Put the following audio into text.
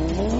Mm-hmm.